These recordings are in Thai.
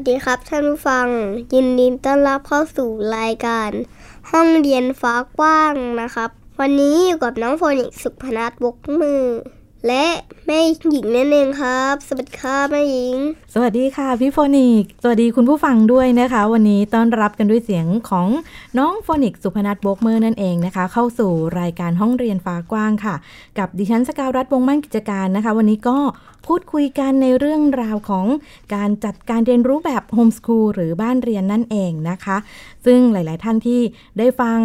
สวัสดีครับท่านผู้ฟัง ยินดีต้อนรับเข้าสู่รายการ ห้องเรียนฟ้ากว้างนะครับ วันนี้อยู่กับน้องโฟนิกสุพนัทบกมือ และแม่หญิงนั่นเองครับ สวัสดีครับแม่หญิง สวัสดีค่ะพี่โฟนิกสวัสดีคุณผู้ฟังด้วยนะคะ วันนี้ต้อนรับกันด้วยเสียงของน้องโฟนิกสุพนัทบกเมอร์นั่นเองนะคะ เข้าสู่รายการห้องเรียนฟ้ากว้างค่ะ กับดิฉันสกาวรัฐวงมั่นกิจการนะคะ วันนี้ก็พูดคุยกันในเรื่องราวของการจัดการเรียนรู้แบบ homeschool หรือบ้านเรียนนั่นเองนะคะ ซึ่งหลาย ๆ ท่านที่ได้ฟัง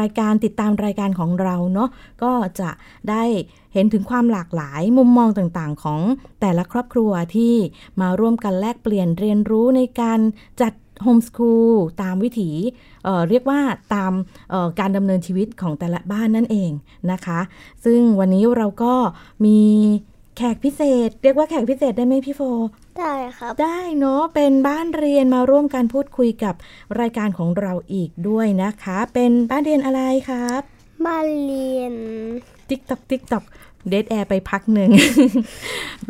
รายการติดตามรายการของเราเนาะก็จะได้เห็นถึงความหลากหลายมุมมองต่างๆ ของแต่ละครอบครัวที่มาร่วมกันแลกเปลี่ยนเรียนรู้ในการจัดโฮมสคูลตามวิถีเเรียกว่าตามการดำเนินชีวิตของแต่ละบ้านนั่นเองนะคะ ซึ่งวันนี้เราก็มี แขกพิเศษ เรียกว่าแขกพิเศษได้ไหมพี่โฟ ได้ครับ ได้เนาะเป็นบ้านเรียนมาร่วมกันพูดคุยกับรายการของเราอีกด้วยนะคะ เป็นบ้านเรียนอะไรครับ บ้านเรียน tick tock tick tock dead air ไปพักหนึ่ง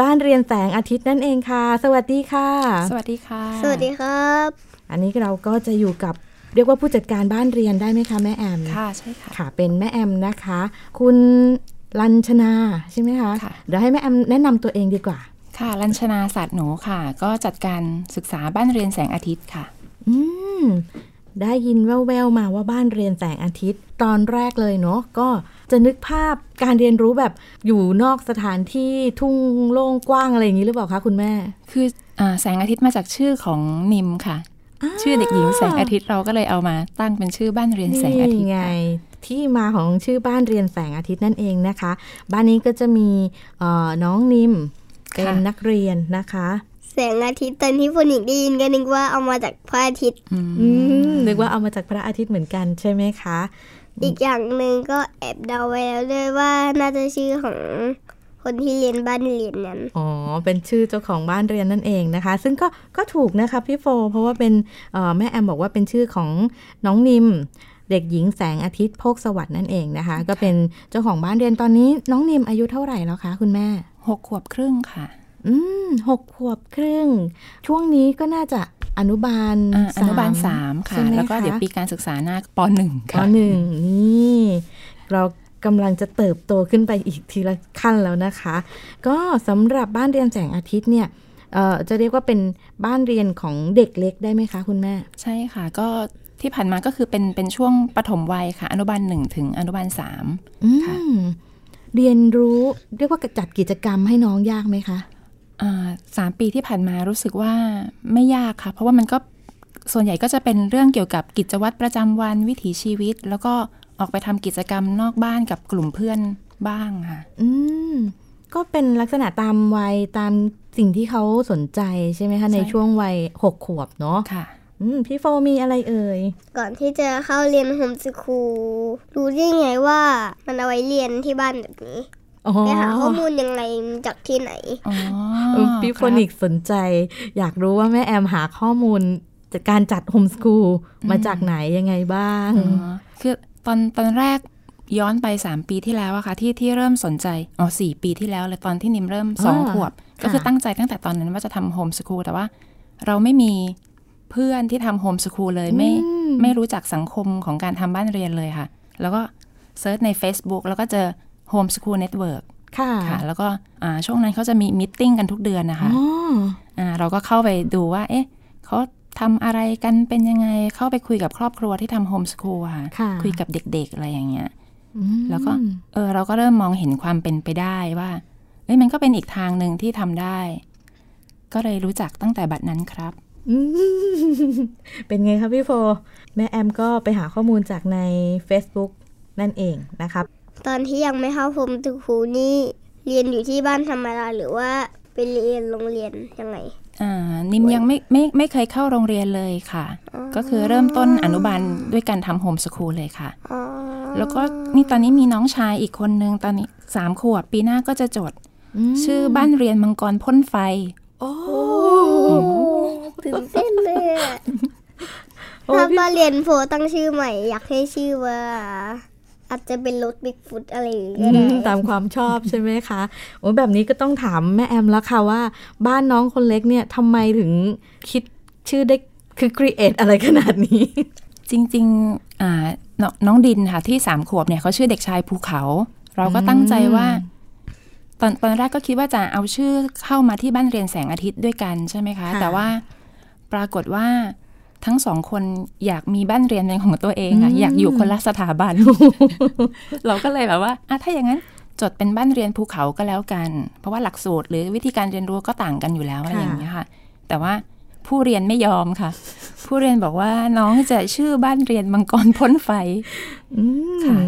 บ้านเรียนแสงอาทิตย์นั่นเองค่ะ สวัสดีค่ะ สวัสดีค่ะ สวัสดีครับ อันนี้เราก็จะอยู่กับเรียกว่าผู้จัดการบ้านเรียนได้ไหมคะแม่แอม ค่ะใช่ค่ะ ค่ะ เป็นแม่แอมนะคะ คุณ ลัญชนาใช่ไหมคะค่ะเดี๋ยวให้แม่แอมแนะนำตัวเองดีกว่า ค่ะ ลัญชนาศาสตร์หนูค่ะ ก็จัดการศึกษาบ้านเรียนแสงอาทิตย์ค่ะ อืมได้ยินแว่วๆมาว่าบ้านเรียนแสงอาทิตย์ ตอนแรกเลยเนาะก็จะนึกภาพการเรียนรู้แบบอยู่นอกสถานที่ทุ่งโล่งกว้างอะไรอย่างนี้หรือเปล่าคะคุณแม่ คืออาแสงอาทิตย์มาจากชื่อของนิมค่ะ ชื่อเด็กหญิงแสงอาทิตย์เราก็เลยเอามาตั้งเป็นชื่อบ้านเรียนแสงอาทิตย์นี่ไงค่ะ ที่มาของชื่อบ้านเรียนแสงอาทิตย์นั่นเองนะคะ บ้านนี้ก็จะมีเอ่อน้องนิมเป็นนักเรียนนะคะแสงอาทิตย์ตอนที่โฟนิกได้ยินก็นึกว่าเอามาจากพระอาทิตย์อืมอืมนึกว่าเอามาจากพระอาทิตย์เหมือนกันใช่ไหมคะ อีกอย่างหนึ่งก็แอบเดาไว้แล้วด้วยว่าน่าจะชื่อของคนที่เรียนบ้านเรียนนั้น อ๋อ เป็นชื่อเจ้าของบ้านเรียนนั่นเองนะคะ ซึ่งก็ก็ถูกนะคะพี่โฟ เพราะว่าเป็นเอ่อแม่แอมบอกว่าเป็นชื่อของน้องนิม เด็กหญิงแสงอาทิตย์โพกสวัสด์นั่นเองนะคะ ก็เป็นเจ้าของบ้านเรียนตอนนี้น้องนิมอายุเท่าไหร่แล้วคะคุณแม่หกขวบครึ่งค่ะ อืมหกขวบครึ่ง ช่วงนี้ก็น่าจะอนุบาลอ่าอนุบาลสามค่ะใช่ไหมแล้วก็เดี๋ยวปีการศึกษาหน้าปหนึ่งปค่ะหนึ่งนี่เรากำลังจะเติบโตขึ้นไปอีกทีละขั้นแล้วนะคะ ก็สำหรับบ้านเรียนแสงอาทิตย์เนี่ยเอ่อจะเรียกว่าเป็นบ้านเรียนของเด็กเล็กได้ไหมคะคุณแม่ ใช่ค่ะ ก็ ที่ผ่านมาก็คือเป็นเป็นช่วงปฐมวัยค่ะ อนุบาลหนึ่งถึงอนุบาลสามอืมค่ะเรียนรู้เรียกว่าจัดกิจกรรมให้น้องยากไหมคะอ่าสามปีที่ผ่านมารู้สึกว่าไม่ยากค่ะ เพราะว่ามันก็ส่วนใหญ่ก็จะเป็นเรื่องเกี่ยวกับกิจวัตรประจำวันวิถีชีวิต แล้วก็ออกไปทำกิจกรรมนอกบ้านกับกลุ่มเพื่อนบ้างค่ะ อืมก็เป็นลักษณะตามวัยตามสิ่งที่เขาสนใจใช่ไหมคะใช่ในช่วงวัยหกขวบเนาะค่ะอืม พี่โฟมีอะไรเอ่ย ก่อนที่จะเข้าเรียน homeschool รู้ได้ไงว่ามันเอาไว้เรียนที่บ้านแบบนี้อ๋อไปหาข้อมูลยังไงจากที่ไหนอ๋อเออพี่โฟนิกสนใจ อยากรู้ว่าแม่แอมหาข้อมูลจากการจัด homeschool มาจากไหนยังไงบ้างอ๋อคือตอนตอนแรกย้อนไป 3 ปีที่แล้วอะค่ะที่ที่เริ่มสนใจอ๋อสามปีที่แล้วเลยตอนที่นิมเริ่มสองอ่าขวบ ก็ค่ะคือตั้งใจตั้งแต่ตอนนั้นว่าจะทำ homeschool แต่ว่าเราไม่มี เพื่อนที่ทำ homeschool เลยไม่อืมไม่รู้จักสังคมของการทำบ้านเรียนเลยค่ะ แล้วก็ search ใน Facebook แล้วก็เจอ Home School Network ค่ะค่ะ แล้วก็อ่าช่วงนั้นเขาจะมี meeting กันทุกเดือนนะคะอ๋ออ่าเราก็เข้าไปดูว่า เอ๊ะเขาทำอะไรกันเป็นยังไง เข้าไปคุยกับครอบครัวที่ทำโฮมสคูลค่ะค่ะคุยกับเด็กๆ อะไรอย่างเงี้ยอืมแล้วก็เออเราก็เริ่มมองเห็นความเป็นไปได้ว่าเอ้ยมันก็เป็นอีกทางหนึ่งที่ทำได้ ก็เลยรู้จักตั้งแต่บัดนั้นครับอืม เป็นไงครับพี่โฟ แม่แอมก็ไปหาข้อมูลจากใน Facebook นั่นเองนะครับ ตอนที่ยังไม่เข้าโฮมสคูลนี่เรียนอยู่ที่บ้านธรรมดาหรือว่าไปเรียนโรงเรียนยังไงอ่านิมยังไม่ไม่ไม่เคยเข้าโรงเรียนเลยค่ะ ก็คือเริ่มต้นอนุบาลด้วยการทำโฮมสคูลเลยค่ะอ๋อแล้วก็นี่ตอนนี้มีน้องชายอีกคนนึงตอนนี้สามขวบปีหน้าก็จะจด ชื่อบ้านเรียนมังกรพ่นไฟ โอ้ ตื่นเต้นเลยอะโอ้ถ้าพี่มาเรียนโฟตั้งชื่อใหม่ อยากให้ชื่อว่า อาจจะเป็นรถบิ๊กฟุตอะไรอย่างเงี้ยอืก็มได้ตามความชอบใช่ไหมคะโอ้แบบนี้ก็ต้องถามแม่แอมแล้วค่ะว่า บ้านน้องคนเล็กเนี่ยทำไมถึงคิดชื่อได้คือครีเอทอะไรขนาดนี้ จริงๆอ่าน้องน้องดินค่ะที่สามขวบเนี่ยเขาชื่อเด็กชายภูเขา เราก็ตั้งใจว่า ตอนตอนแรกก็คิดว่าจะเอาชื่อเข้ามาที่บ้านเรียนแสงอาทิตย์ด้วยกันใช่ไหมคะค่ะแต่ว่าปรากฏว่าทั้งสองคนอยากมีบ้านเรียนเป็นของตัวเองอะอยากอยู่คนละสถาบัน เราก็เลยแบบว่าอะถ้าอย่างนั้นจดเป็นบ้านเรียนภูเขาก็แล้วกัน เพราะว่าหลักสูตรหรือวิธีการเรียนรู้ก็ต่างกันอยู่แล้วอะไรอย่างเงี้ยค่ะ แต่ว่าผู้เรียนไม่ยอมค่ะ ผู้เรียนบอกว่าน้องจะชื่อบ้านเรียนมังกรพ้นไฟอืมค่ะ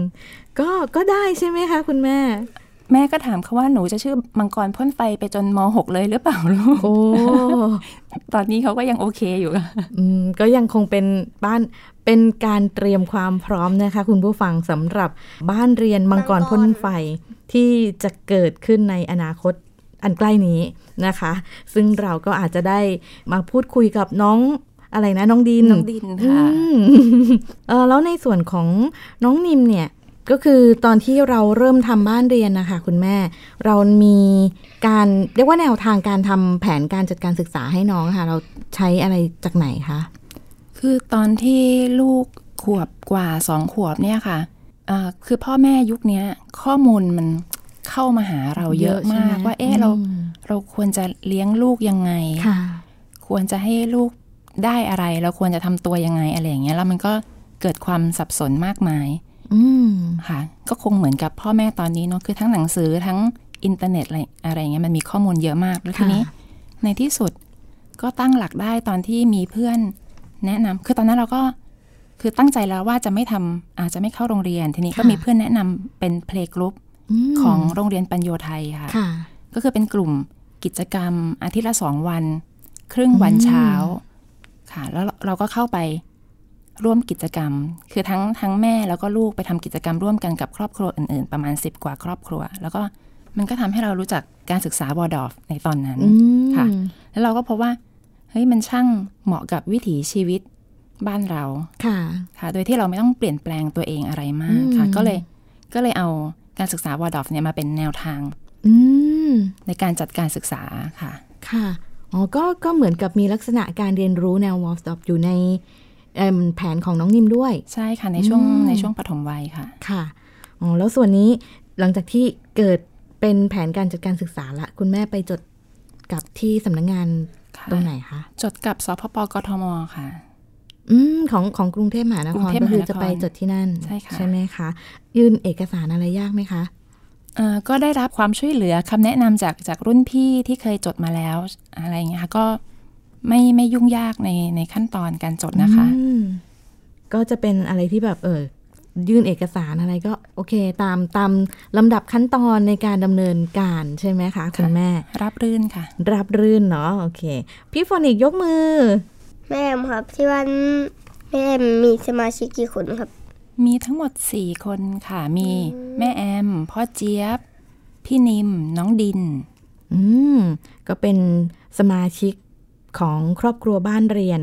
ก็ก็ได้ใช่ไหมคะ คุณแม่ แม่ก็ถามเขาว่าหนูจะชื่อมังกรพ่นไฟไปจนม .6 เลยหรือเปล่าลูกโอ้ตอนนี้เขาก็ยังโอเคอยู่ค่ะอืมก็ยังคงเป็นบ้านเป็นการเตรียมความพร้อมนะคะ คุณผู้ฟังสำหรับบ้านเรียนมังกรพ่นไฟที่จะเกิดขึ้นในอนาคตอันใกล้นี้นะคะ ซึ่งเราก็อาจจะได้มาพูดคุยกับน้องอะไรนะน้องดินน้องดินค่ะอืมเออแล้วในส่วนของน้องนิมเนี่ย ก็คือตอนที่เราเริ่มทำบ้านเรียนนะคะคุณแม่ เรามีการเรียกว่าแนวทางการทำแผนการจัดการศึกษาให้น้องค่ะ เราใช้อะไรจากไหนคะคือตอนที่ลูกขวบกว่าสองขวบเนี่ยค่ะอ่าคือพ่อแม่ยุคเนี้ยข้อมูลมันเข้ามาหาเราเยอะเยอะใช่มากไหมว่าเอ๊ะเราอืมเราควรจะเลี้ยงลูกยังไงค่ะควรจะให้ลูกได้อะไร เราควรจะทำตัวยังไงอะไรอย่างเงี้ยแล้วมันก็เกิดความสับสนมากมาย อืมค่ะ ก็คงเหมือนกับพ่อแม่ตอนนี้เนาะคือทั้งหนังสือทั้งอินเทอร์เน็ตอะไรอะไรเงี้ยมันมีข้อมูลเยอะมากแล้วทีนี้ ในที่สุดก็ตั้งหลักได้ตอนที่มีเพื่อนแนะนำคือตอนนั้นเราก็คือตั้งใจแล้วว่าจะไม่ทำอาจจะไม่เข้าโรงเรียน ทีนี้ก็ค่ะมีเพื่อนแนะนำเป็นเพลงกรุ๊ปมของโรงเรียนปัญโยไทยค่ะค่ะ ก็คือเป็นกลุ่มกิจกรรมอาทิตย์ละสองวัน ครึ่งวันอืมเช้าค่ะ แล้วเราก็เข้าไป ร่วมกิจกรรม คือทั้งทั้งแม่แล้วก็ลูกไปทำกิจกรรมร่วมกันกับครอบครัวอื่น ๆ ประมาณสิบกว่าครอบครัว แล้วก็มันก็ทำให้เรารู้จักการศึกษา Waldorf ในตอนนั้นอืมค่ะ แล้วเราก็พบว่าเฮ้ยมันช่างเหมาะกับวิถีชีวิตบ้านเราค่ะ ค่ะ โดยที่เราไม่ต้องเปลี่ยนแปลงตัวเองอะไรมากค่ะอืมก็เลยก็เลยเอาการศึกษา Waldorf เนี่ยมาเป็นแนวทางอืมในการจัดการศึกษาค่ะ ค่ะ อ๋อ ก็ ก็เหมือนกับมีลักษณะการเรียนรู้แนว w a l l Stop อยู่ในเอิ่ม แผนของน้องนิมด้วย ใช่ค่ะในช่วงอืมในช่วงปฐมวัยค่ะค่ะอ๋อแล้วส่วนนี้หลังจากที่เกิดเป็นแผนการจัดการศึกษาละคุณแม่ไปจดกับที่สำนักงงานค่ะตรงไหนคะจดกับสพปกทมค่ะ อืมของของกรุงเทพมหานกรุครงเทพก็คือมหานครจะไปจดที่นั่นใช่ค่ะใช่ไหมคะยื่นเอกสารอะไรยากไหมคะเอ่อก็ได้รับความช่วยเหลือคำแนะนำจากจากรุ่นพี่ที่เคยจดมาแล้วอะไรอย่างเงี้ยค่ะก็ ไม่ไม่ยุ่งยากในในขั้นตอนการจดนะคะอืมก็จะเป็นอะไรที่แบบเออยื่นเอกสารอะไรก็โอเค ตามตามลำดับขั้นตอนในการดำเนินการใช่ไหมคะคุณแม่ รับรื่นค่ะ รับรื่นเนาะโอเค พี่โฟนิกยกมือ แม่แอมครับ ที่วันแม่แอมมีสมาชิกกี่คนครับ มีทั้งหมด 4 คนค่ะ มีแม่แอม พ่อเจี๊ยบ พี่นิม น้องดิน อืม ก็เป็นสมาชิก ของครอบครัวบ้านเรียน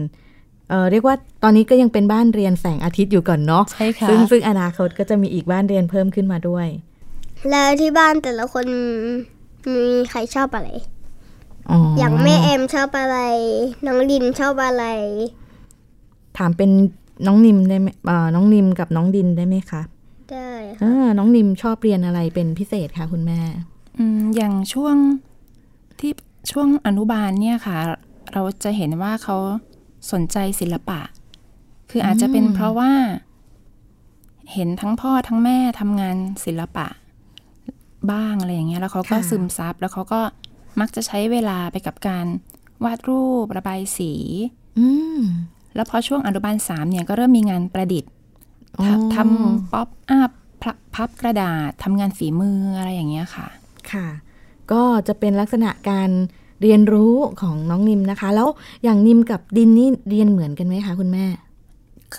เออเรียกว่าตอนนี้ก็ยังเป็นบ้านเรียนแสงอาทิตย์อยู่ก่อนเนาะใช่ค่ะซึ่งซึ่งอนาคตก็จะมีอีกบ้านเรียนเพิ่มขึ้นมาด้วย แล้วที่บ้านแต่ละคนมีใครชอบอะไรอ๋อออย่างแม่แอมชอบอะไร น้องลินชอบอะไร ถามเป็นน้องนิมได้ไหมเอ่อน้องนิมกับน้องดินได้ไหมคะได้คเอรับอน้องนิมชอบเรียนอะไรเป็นพิเศษคะคุณแม่ อืมอย่างช่วงที่ช่วงอนุบาลเนี่ยค่ะ เราจะเห็นว่าเขาสนใจศิลปะ คืออาจจะเป็นอืมเพราะว่า เห็นทั้งพ่อทั้งแม่ทำงานศิลปะ บ้างอะไรอย่างเงี้ย แล้วเขาก็ซึมซับ แล้วเขาก็มักจะใช้เวลาไปกับการวาดรูประบายสีอืมแล้วพอช่วงอนุบาลสามเนี่ยก็เริ่มมีงานประดิษฐ์อ๋อทำทำป๊อปอัพพับกระดาษทำงานฝีมืออะไรอย่างเงี้ยค่ะ ค่ะ ก็จะเป็นลักษณะการ เรียนรู้ของน้องนิมนะคะ แล้วอย่างนิมกับดินนี่เรียนเหมือนกันไหมคะคุณแม่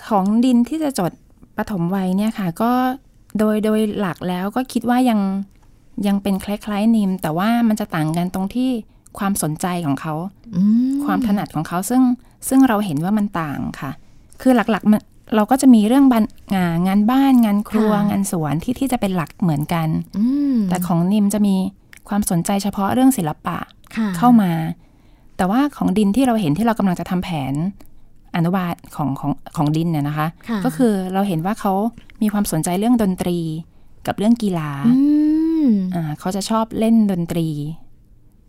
ของดินที่จะจดปฐมวัยเนี่ยค่ะ ก็โดยโดยหลักแล้วก็คิดว่ายังยังเป็นคล้ายๆนิม แต่ว่ามันจะต่างกันตรงที่ความสนใจของเขาอืความถนัดของเขาซึ่งซึ่งเราเห็นว่ามันต่างค่ะ คือหลักๆมันเราก็จะมีเรื่องบันงานงานบ้านงานครัวงานสวนที่ที่จะเป็นหลักเหมือนกันอืมแต่ของนิมจะมีความสนใจเฉพาะเรื่องศิลปะค่ะ เข้ามา แต่ว่าของดินที่เราเห็นที่เรากำลังจะทำแผนอนุบาลของของของดินเนี่ยนะคะค่ะก็คือเราเห็นว่าเขามีความสนใจเรื่องดนตรีกับเรื่องกีฬาอืมอ่าเขาจะชอบเล่นดนตรี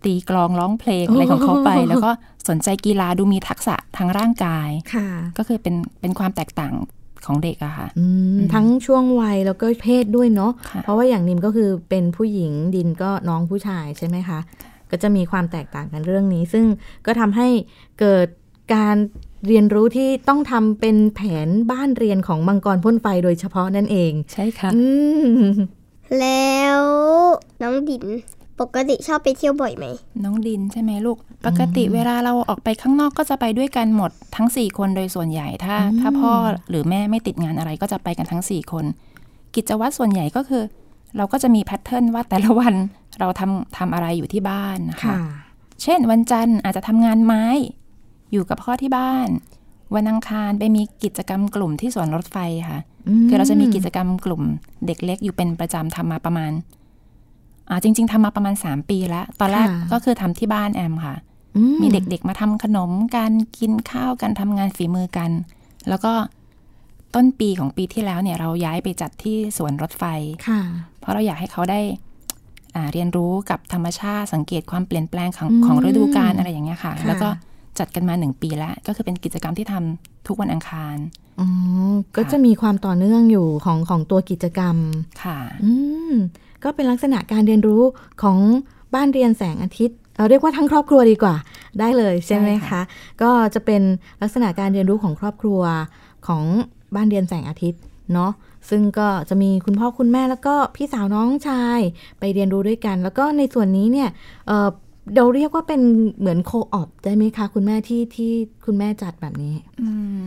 ตีกลองร้องเพลงอะไรของเขาไป แล้วก็สนใจกีฬาดูมีทักษะทางร่างกายค่ะก็คือเป็นเป็นความแตกต่างของเด็กอะค่ะอืมทั้งช่วงวัยแล้วก็เพศด้วยเนาะค่ะเพราะว่าอย่างนิมก็คือเป็นผู้หญิงดินก็น้องผู้ชายใช่ไหมคะ ก็จะมีความแตกต่างกันเรื่องนี้ ซึ่งก็ทำให้เกิดการเรียนรู้ที่ต้องทำเป็นแผนบ้านเรียนของมังกรพ่นไฟโดยเฉพาะนั่นเอง ใช่ค่ะอืมแล้วน้องดินปกติชอบไปเที่ยวบ่อยไหม น้องดินใช่ไหมลูก ปกติเวลาเราออกไปข้างนอกก็จะไปด้วยกันหมดทั้ง 4 คนโดยส่วนใหญ่ถ้า ถ้าพ่อหรือแม่ไม่ติดงานอะไรก็จะไปกันทั้ง 4 คน กิจวัตรส่วนใหญ่ก็คือ เราก็จะมีแพทเทิร์นว่าแต่ละวัน เราทำทำอะไรอยู่ที่บ้านนะคะค่ะเช่นวันจันทร์อาจจะทำงานไม้ อยู่กับพ่อที่บ้าน วันอังคารไปมีกิจกรรมกลุ่มที่สวนรถไฟค่ะ คือเราจะมีกิจกรรมกลุ่มเด็กเล็กอยู่เป็นประจำทำมาประมาณอ่าจริง ๆทำมาประมาณ 3 ปีแล้ว ตอนแรกค่ะก็คือทำที่บ้านแอมค่ะอืมีเด็กๆมาทำขนมกันกินข้าวกันทำงานฝีมือกัน แล้วก็ต้นปีของปีที่แล้วเนี่ยเราย้ายไปจัดที่สวนรถไฟค่ะเพราะเราอยากให้เขาได้อ่า เรียนรู้กับธรรมชาติสังเกตความเปลี่ยนแปลงของอืมของฤดูกาลอะไรอย่างเงี้ยค่ะค่ะ แล้วก็จัดกันมาหนึ่งปีแล้ว ก็คือเป็นกิจกรรมที่ทำทุกวันอังคารอ๋อก็จะมีความต่อเนื่องอยู่ของของตัวกิจกรรมค่ะอืมก็เป็นลักษณะการเรียนรู้ของบ้านเรียนแสงอาทิตย์เราเรียกว่าทั้งครอบครัวดีกว่า ได้เลยใช่ไหมใช่คะค่ะก็จะเป็นลักษณะการเรียนรู้ของครอบครัวของบ้านเรียนแสงอาทิตย์เนาะ ซึ่งก็จะมีคุณพ่อคุณแม่แล้วก็พี่สาวน้องชายไปเรียนรู้ด้วยกัน แล้วก็ในส่วนนี้เนี่ยเอ่อเราเรียกว่าเป็นเหมือนโคออปได้ไหมคะ คุณแม่ที่ที่คุณแม่จัดแบบนี้ อืม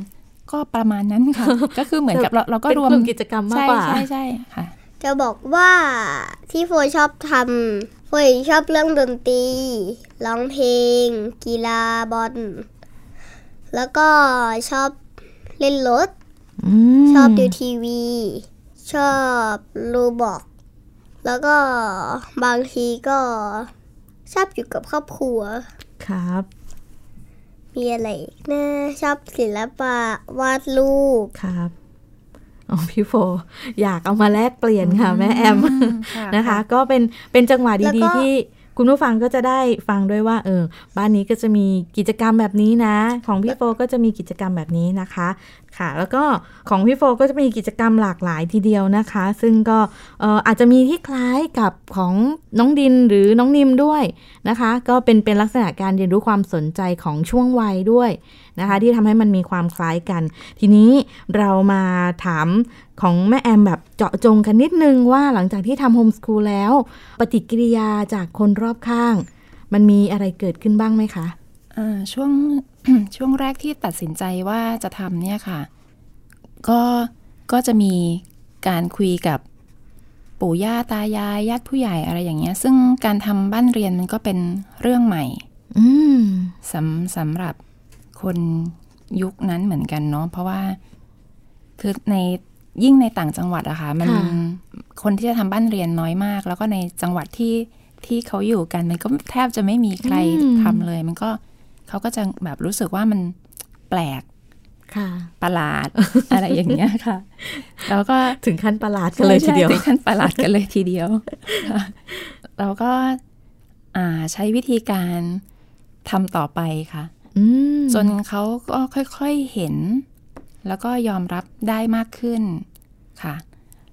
ก็ประมาณนั้นค่ะ ก็คือเหมือนกับเราเราก็เป็นรวมกลุ่มกิจกรรมมากใช่กว่าใช่ใช่ค่ะ จะบอกว่าที่โฟยชอบทำโฟยชอบเรื่องดนตรีร้องเพลง กีฬาบอลแล้วก็ชอบเล่นรถม ชอบดูทีวี ชอบรูบอกแล้วก็บางทีก็ชอบอยู่กับครอบครัว ครับ มีอะไรอีกนะชอบศิลปะวาดรูป ครับอ๋อพี่โฟ อยากเอามาแลกเปลี่ยนค่ะ แม่แอมนะคะ ก็เป็นเป็นจังหวะแล้วดีก็ๆที่คุณผู้ฟังก็จะได้ฟังด้วยว่าเออบ้านนี้ก็จะมีกิจกรรมแบบนี้นะ ของพี่โฟก็จะมีกิจกรรมแบบนี้นะคะ ค่ะ แล้วก็ของพี่โฟก็จะมีกิจกรรมหลากหลายทีเดียวนะคะ ซึ่งก็อาจจะมีที่คล้ายกับของน้องดินหรือน้องนิมด้วยนะคะ ก็เป็นเป็นลักษณะการเรียนรู้ความสนใจของช่วงวัยด้วยนะคะ ที่ทำให้มันมีความคล้ายกัน ทีนี้เรามาถามของแม่แอมแบบเจาะจงกันนิดนึงว่าหลังจากที่ทำโฮมสคูลแล้ว ปฏิกิริยาจากคนรอบข้าง มันมีอะไรเกิดขึ้นบ้างไหมคะ ช่วงช่วงแรกที่ตัดสินใจว่าจะทำเนี่ยค่ะ ก็ก็จะมีการคุยกับปู่ย่าตายายญาติผู้ใหญ่อะไรอย่างเงี้ย ซึ่งการทำบ้านเรียนมันก็เป็นเรื่องใหม่อืมสำสำหรับคนยุคนั้นเหมือนกันเนาะเพราะว่าคือในยิ่งในต่างจังหวัดอะค่ะมันค่ะคนที่จะทำบ้านเรียนน้อยมาก แล้วก็ในจังหวัดที่ที่เขาอยู่กันมันก็แทบจะไม่มีใครทำเลย มันก็ เขาก็จะแบบรู้สึกว่ามันแปลกค่ะประหลาดอะไรอย่างเงี้ยค่ะ แล้วก็ถึงขั้นประหลาดกันเลยทีเดียวใช่ถึงขั้นประหลาดกันเลยทีเดียวค่ะเราก็อ่าใช้วิธีการทำต่อไปค่ะอืมจนเขาก็ค่อยๆเห็น แล้วก็ยอมรับได้มากขึ้นค่ะ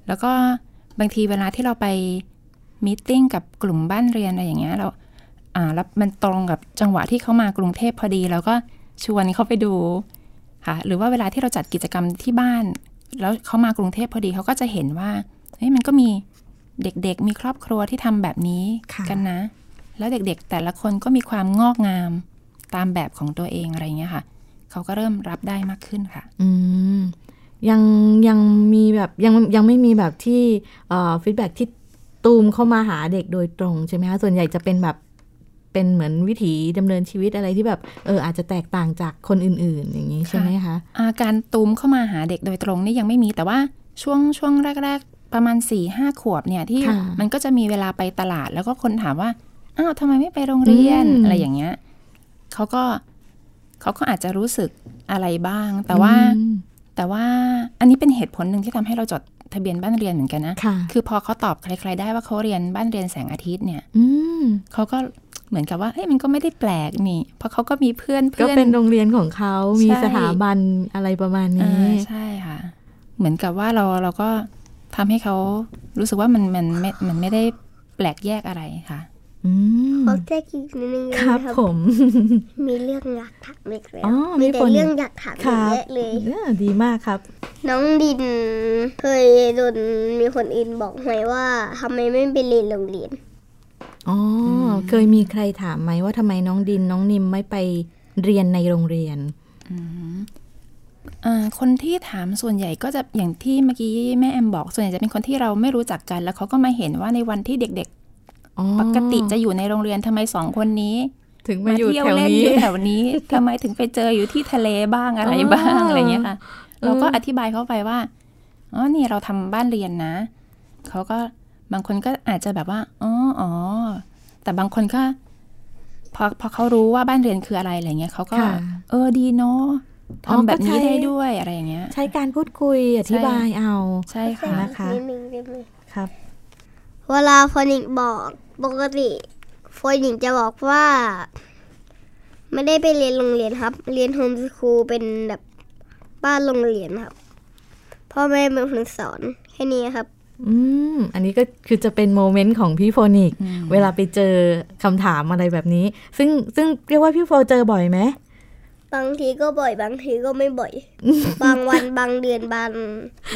แล้วก็บางทีเวลาที่เราไปมีตติ้งกับกลุ่มบ้านเรียนอะไรอย่างเงี้ยเรา อ่าแล้วมันตรงกับจังหวะที่เขามากรุงเทพพอดีเราก็ชวนเขาไปดูค่ะหรือว่าเวลาที่เราจัดกิจกรรมที่บ้าน แล้วเขามากรุงเทพพอดีเขาก็จะเห็นว่าเฮ้ยมันก็มีเด็กๆ มีครอบครัวที่ทำแบบนี้ค่ะกันนะ แล้วเด็กๆ แต่ละคนก็มีความงอกงามตามแบบของตัวเองอะไรเงี้ยค่ะ เขาก็เริ่มรับได้มากขึ้นค่ะ อืมยังยังมีแบบยังยังไม่มีแบบที่เอ่อฟีดแบ็ที่ตูมเข้ามาหาเด็กโดยตรงใช่ไหมคะส่วนใหญ่จะเป็นแบบ เป็นเหมือนวิถีดำเนินชีวิตอะไรที่แบบเอออาจจะแตกต่างจากคนอื่น ๆ อย่างนี้ใช่ไหมคะอาการตูมเข้ามาหาเด็กโดยตรงนี่ยังไม่มีแต่ว่าช่วงช่วงแรก ๆ ประมาณ4ี่ห้าขวบเนี่ยที่ค่ะมันก็จะมีเวลาไปตลาด แล้วก็คนถามว่าอ้าวทำไมไม่ไปโรงเรียนอืมอะไรอย่างเงี้ยเขาก็เขาก็อาจจะรู้สึกอะไรบ้าง แต่ว่าอืมแต่ว่าอันนี้เป็นเหตุผลหนึ่งที่ทำให้เราจดทะเบียนบ้านเรียนเหมือนกันนะค่ะคือพอเขาตอบใครๆได้ว่าเขาเรียนบ้านเรียนแสงอาทิตย์เนี่ยอืมเขาก็ เหมือนกับว่าเฮ้ยมันก็ไม่ได้แปลกนี่ เพราะเขาก็มีเพื่อนก็เพื่อนเป็นโรงเรียนของเขามีใช่สถาบันอะไรประมาณอ่านี้ใช่ค่ะ เหมือนกับว่าเราเราก็ทำให้เขารู้สึกว่ามันมันไม่มันไม่ได้แปลกแยกอะไรค่ะอืมขอแทรกอีกนิดนึงได้คไหมรับครับผม มีเรื่องอยากถามอีกแล้วอ๋อมีมีแต่ฝนเรื่องอยากถามคเยรัอะบแยะเลยเออดีมากครับ น้องดินเคยโดนมีคนอื่นบอกไหมว่าทำไมไม่ไปเรียนโรงเรียน อ๋ออเคยมีใครถามไหมว่าทำไมน้องดินน้องนิมไม่ไปเรียนในโรงเรียนอ่าคนที่ถามส่วนใหญ่ก็จะอย่างที่เมื่อกี้แม่แอมบอก ส่วนใหญ่จะเป็นคนที่เราไม่รู้จักกัน แล้วเขาก็มาเห็นว่าในวันที่เด็กอ๋อๆปกติจะอยู่ในโรงเรียนทำไมสองคนนี้ ถึงมามาอยู่เที่ยวแถวเล่นนี้อยู่แถวนี้ทำไมถึงไปเจออยู่ที่ทะเลบ้างอะไรบ้างอ๋อออะไรเงี้ยค่ะเออเราก็อธิบายเขาไปว่าอ๋อนี่เราทำบ้านเรียนนะเขาก็ บางคนก็อาจจะแบบว่าอ๋ออ๋อแต่บางคนก็พอพอเขารู้ว่าบ้านเรียนคืออะไรอะไรเงี้ยเขาก็ค่ะเออดีเนาะอ๋อทำแบบนี้ก็ใช้ได้ด้วยอะไรอย่างเงี้ย ใช้การพูดคุยอธิบายเอา ใช่ค่ะนะคะนิดนึงได้ไหมครับ เวลาโฟนิกบอกปกติโฟนิกจะบอกว่า ไม่ได้ไปเรียนโรงเรียนครับ เรียน homeschool เป็นแบบบ้านโรงเรียนครับพ่อแม่เป็นคนสอนแค่นี้ครับ อืมอันนี้ก็คือจะเป็น moment ของพี่โฟนิกอืมเวลาไปเจอคำถามอะไรแบบนี้ ซึ่งซึ่งเรียกว่าพี่โฟเจอบ่อยไหมบางทีก็บ่อย บางทีก็ไม่บ่อย บางวันบางเดือนบาง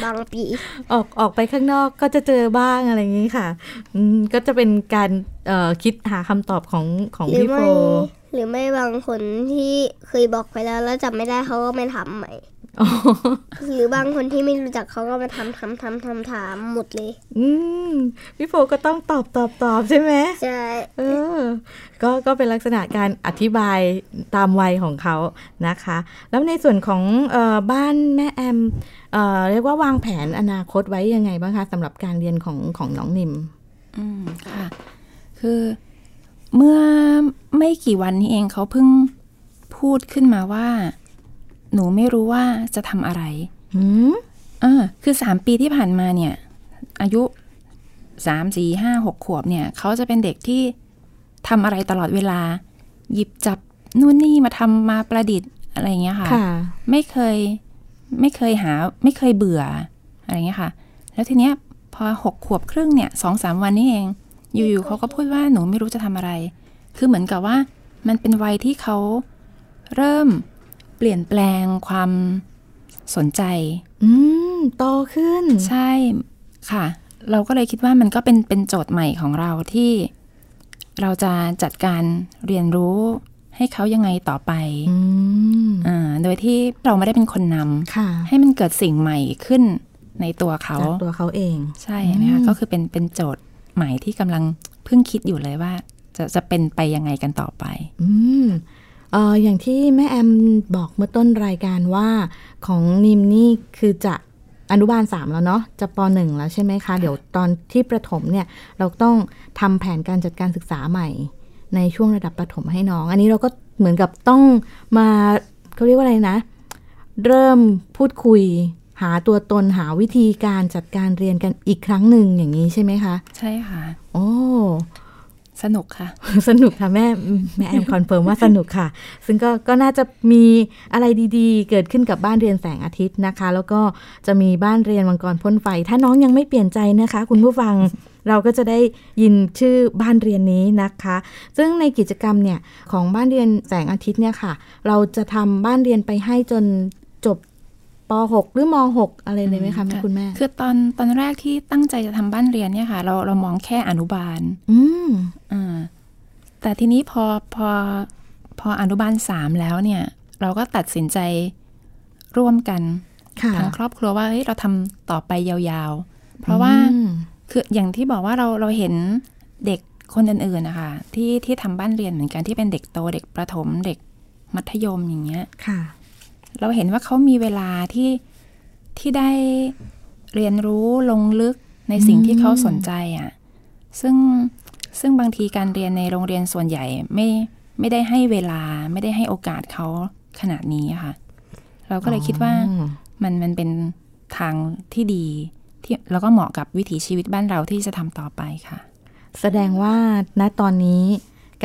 บางปี ออกออกไปข้างนอกก็จะเจอบ้างอะไรอย่างนี้ค่ะอืมก็จะเป็นการเอ่อคิดหาคำตอบของของหรือพี่โฟไม่หรือไม่บางคนที่เคยบอกไปแล้วแล้วจำไม่ได้เขาก็ไม่ทำใหม่อ๋อ หรือบางคนที่ไม่รู้จักเขาก็มาทำทำทำทำถามหมดเลย อืมพี่โฟก็ต้องตอบตอบตอบใช่ไหมใช่เออ ก็ก็เป็นลักษณะการอธิบายตามวัยของเขานะคะ แล้วในส่วนของเออบ้านแม่แอมเอ่อเรียกว่าวางแผนอนาคตไว้ยังไงบ้างคะสำหรับการเรียนของของน้องนิม อืมค่ะ คือเมื่อไม่กี่วันนี้เองเขาเพิ่งพูดขึ้นมาว่า หนูไม่รู้ว่าจะทำอะไรหืมเออคือสามปีที่ผ่านมาเนี่ย อายุสามสี่ห้าหกขวบเนี่ย เขาจะเป็นเด็กที่ทำอะไรตลอดเวลา หยิบจับนู่นนี่มาทำมาประดิษฐ์อะไรอย่างเงี้ยค่ะค่ะ ไม่เคยไม่เคยหา ไม่เคยเบื่ออะไรเงี้ยค่ะ แล้วทีเนี้ยพอหกขวบครึ่งเนี่ยสองสามวันนี้เอง อยู่ๆเขาก็พูดว่าหนูไม่รู้จะทำอะไร คือเหมือนกับว่า มันเป็นวัยที่เขาเริ่ม เปลี่ยนแปลงความสนใจ อืมโตขึ้น ใช่ค่ะ เราก็เลยคิดว่ามันก็เป็นเป็นโจทย์ใหม่ของเราที่เราจะจัดการเรียนรู้ให้เขายังไงต่อไปอืมอ่าโดยที่เราไม่ได้เป็นคนนำค่ะให้มันเกิดสิ่งใหม่ขึ้นในตัวเขาจากตัวเขาเอง ใช่นะคะอืมก็คือเป็นเป็นโจทย์ใหม่ที่กำลังเพิ่งคิดอยู่เลยว่า จะจะเป็นไปยังไงกันต่อไป อืมเอ่ออย่างที่แม่แอมบอกเมื่อต้นรายการว่าของนิมนี่คือจะอนุบาลสามแล้วเนาะจะปหนึ่งแล้วใช่ไหมคะ เดี๋ยวตอนที่ประถมเนี่ยเราต้องทำแผนการจัดการศึกษาใหม่ ในช่วงระดับประถมให้น้อง อันนี้เราก็เหมือนกับต้องมาเขาเรียกว่าอะไรนะ เริ่มพูดคุยหาตัวตนหาวิธีการจัดการเรียนกันอีกครั้งหนึ่งอย่างนี้ใช่ไหมคะ ใช่ค่ะ โอ้ สนุกค่ะ สนุกค่ะแม่แม่แอม confirm ว่าสนุกค่ะ ซึ่งก็ก็น่าจะมีอะไรดีๆ เกิดขึ้นกับบ้านเรียนแสงอาทิตย์นะคะ แล้วก็จะมีบ้านเรียนมังกรพ่นไฟ ถ้าน้องยังไม่เปลี่ยนใจนะคะ คุณผู้ฟังเราก็จะได้ยินชื่อบ้านเรียนนี้นะคะ ซึ่งในกิจกรรมเนี่ยของบ้านเรียนแสงอาทิตย์เนี่ยค่ะ เราจะทำบ้านเรียนไปให้จนจบ ป .6 หรือม .6 อะไรเลยไหมคะแม่ค่ะคุณแม่ คือตอนตอนแรกที่ตั้งใจจะทำบ้านเรียนเนี่ยค่ะ เราเรามองแค่อนุบาล อืมอ่าแต่ทีนี้พอพอพออนุบาลสามแล้วเนี่ย เราก็ตัดสินใจร่วมกันค่ะทั้งครอบครัวว่าเฮ้ยเราทำต่อไปยาวๆ เพราะว่าอืมคืออย่างที่บอกว่าเราเราเห็นเด็กคนอื่นๆนะคะที่ที่ทำบ้านเรียนเหมือนกันที่เป็นเด็กโตเด็กประถมเด็กมัธยมอย่างเงี้ยค่ะ เราเห็นว่าเขามีเวลาที่ที่ได้เรียนรู้ลงลึกในสิ่งอืมที่เขาสนใจอะ่ะ ซึ่งซึ่งบางทีการเรียนในโรงเรียนส่วนใหญ่ไม่ไม่ได้ให้เวลาไม่ได้ให้โอกาสเขาขนาดนี้อะค่ะ เราก็เลยคิดว่าอืมมันมันเป็นทางที่ดีที่แล้วก็เหมาะกับวิถีชีวิตบ้านเราที่จะทำต่อไปค่ะ แสดงว่าณตอนนี้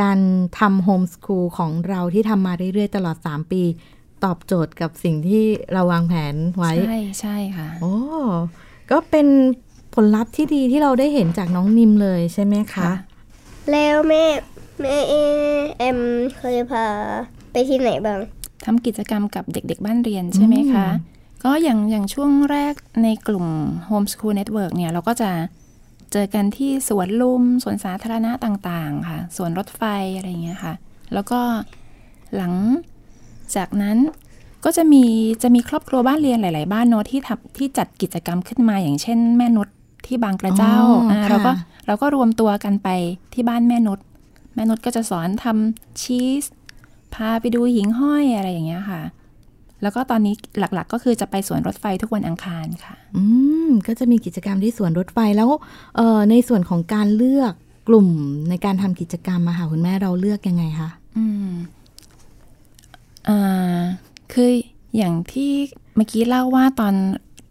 การทำโฮมส o ูลของเราที่ทำมาเรื่อยๆ ตลอด 3 ปี ตอบโจทย์กับสิ่งที่เราวางแผนไว้ ใช่ใช่ค่ะ โอ้ก็เป็นผลลัพธ์ที่ดีที่เราได้เห็นจากน้องนิมเลยใช่ไหมคะค่ะแล้วแม่แม่เอ็มเคยพาไปที่ไหนบ้างทำกิจกรรมกับเด็ก ๆ บ้านเรียนใช่ไหมคะอืมก็อย่างอย่างช่วงแรกในกลุ่ม Homeschool Network เนี่ยเราก็จะเจอกันที่สวนลุมสวนสาธารณะต่าง ๆ ค่ะ สวนรถไฟอะไรอย่างเงี้ยค่ะ แล้วก็หลัง จากนั้นก็จะมีจะมีครอบครัวบ้านเรียนหลาย ๆ บ้านเนอะที่ทำที่จัดกิจกรรมขึ้นมาอย่างเช่น แม่นุชที่บางกระเจ้าอ๋ออ่าค่ะเราก็เราก็รวมตัวกันไปที่บ้านแม่นุชแม่นุชก็จะสอนทำชีส พาไปดูหิ่งห้อยอะไรอย่างเงี้ยค่ะ แล้วก็ตอนนี้หลัก ๆ ก็คือจะไปสวนรถไฟทุกวันอังคารค่ะ อืมก็จะมีกิจกรรมที่สวนรถไฟแล้วเอ่อในส่วนของการเลือกกลุ่มในการทำกิจกรรมอะค่ะคุณแม่เราเลือกยังไงคะอืม อ่าคืออย่างที่เมื่อกี้เล่าว่าตอน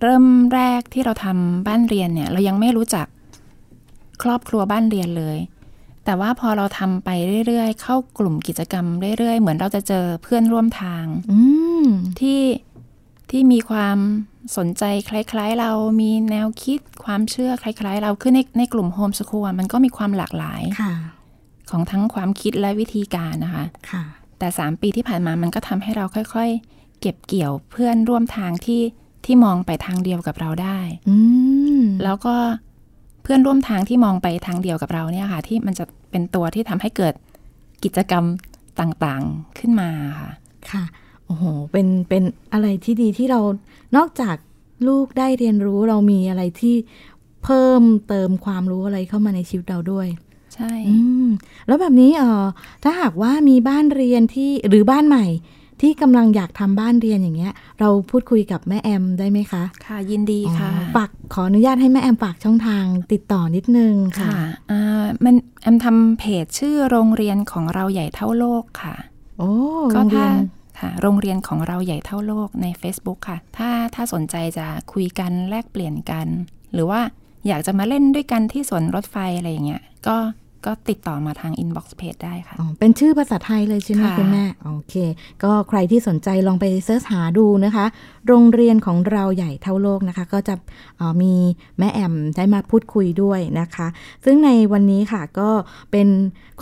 เริ่มแรกที่เราทำบ้านเรียนเนี่ย เรายังไม่รู้จักครอบครัวบ้านเรียนเลย แต่ว่าพอเราทำไปเรื่อยๆ เข้ากลุ่มกิจกรรมเรื่อยๆ เหมือนเราจะเจอเพื่อนร่วมทางอืมที่ที่มีความสนใจคล้าย ๆ เรามีแนวคิดความเชื่อคล้าย ๆ เราคือในในกลุ่มโฮมสคูลมันก็มีความหลากหลายค่ะของทั้งความคิดและวิธีการนะคะค่ะ แต่ 3 ปีที่ผ่านมามันก็ทำให้เราค่อยๆ เก็บเกี่ยวเพื่อนร่วมทางที่ที่มองไปทางเดียวกับเราได้อืมแล้วก็เพื่อนร่วมทางที่มองไปทางเดียวกับเราเนี่ยค่ะ ที่มันจะเป็นตัวที่ทำให้เกิดกิจกรรมต่างๆขึ้นมาค่ะ ค่ะ โอ้โห เป็น เป็นอะไรที่ดีที่เรา นอกจากลูกได้เรียนรู้เรามีอะไรที่เพิ่มเติมความรู้อะไรเข้ามาในชีวิตเราด้วย ใช่อืมแล้วแบบนี้เออถ้าหากว่ามีบ้านเรียนที่หรือบ้านใหม่ ที่กำลังอยากทำบ้านเรียนอย่างเงี้ย เราพูดคุยกับแม่แอมได้ไหมคะ ค่ะยินดีค่ะอ๋อฝากขออนุญาตให้แม่แอมฝากช่องทางติดต่อนิดนึงค่ะค่ะอ่ามันแอมทำเพจชื่อโรงเรียนของเราใหญ่เท่าโลกค่ะ โอ้โรก็งเรีถ้ายนค่ะโรงเรียนของเราใหญ่เท่าโลกใน Facebook ค่ะ ถ้าถ้าสนใจจะคุยกันแลกเปลี่ยนกัน หรือว่าอยากจะมาเล่นด้วยกันที่สวนรถไฟอะไรอย่างเงี้ยก็ ก็ติดต่อมาทาง inbox page ได้ค่ะอ๋อเป็นชื่อภาษาไทยเลยใช่ไหมค่ะคุณแม่ โอเค ก็ใครที่สนใจลองไปเสิร์ชหาดูนะคะ โรงเรียนของเราใหญ่เท่าโลกนะคะ ก็จะเอ่อมีแม่แอมได้มาพูดคุยด้วยนะคะ ซึ่งในวันนี้ค่ะก็เป็น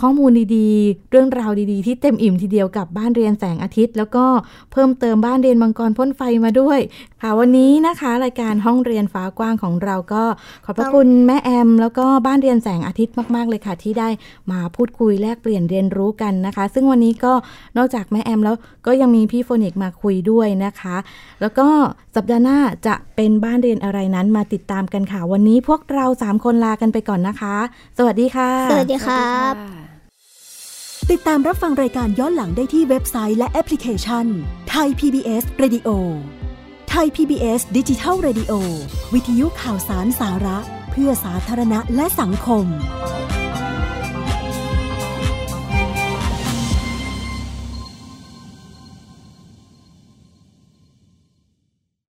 ข้อมูลดีๆ เรื่องราวดีๆ ที่เต็มอิ่มทีเดียวกับบ้านเรียนแสงอาทิตย์ แล้วก็เพิ่มเติมบ้านเรียนมังกรพ่นไฟมาด้วย ค่ะวันนี้นะคะ รายการห้องเรียนฟ้ากว้างของเราก็ขอบพระคุณแม่แอม แล้วก็บ้านเรียนแสงอาทิตย์มากๆเลยค่ะที่ได้มาพูดคุยแลกเปลี่ยนเรียนรู้กันนะคะ ซึ่งวันนี้ก็นอกจากแม่แอมแล้วก็ยังมีพี่โฟนิกมาคุยด้วยนะคะ แล้วก็สัปดาห์หน้าจะเป็นบ้านเรียนอะไรนั้นมาติดตามกันค่ะ วันนี้พวกเราสามคนลากันไปก่อนนะคะ สวัสดีค่ะ สวัสดีครับ ติดตามรับฟังรายการย้อนหลังได้ที่เว็บไซต์และแอปพลิเคชันไทย PBS Radio ไทย PBS ดิจิทัล Radio วิทยุข่าวสารสาระ เพื่อสาธารณะและสังคม